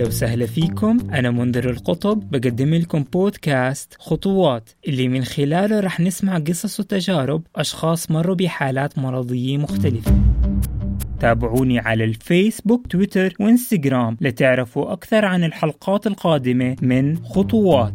أهلا وسهلا فيكم. أنا منذر القطب بقدم لكم بودكاست خطوات اللي من خلاله رح نسمع قصص وتجارب أشخاص مروا بحالات مرضية مختلفة. تابعوني على الفيسبوك تويتر وإنستغرام لتعرفوا أكثر عن الحلقات القادمة من خطوات.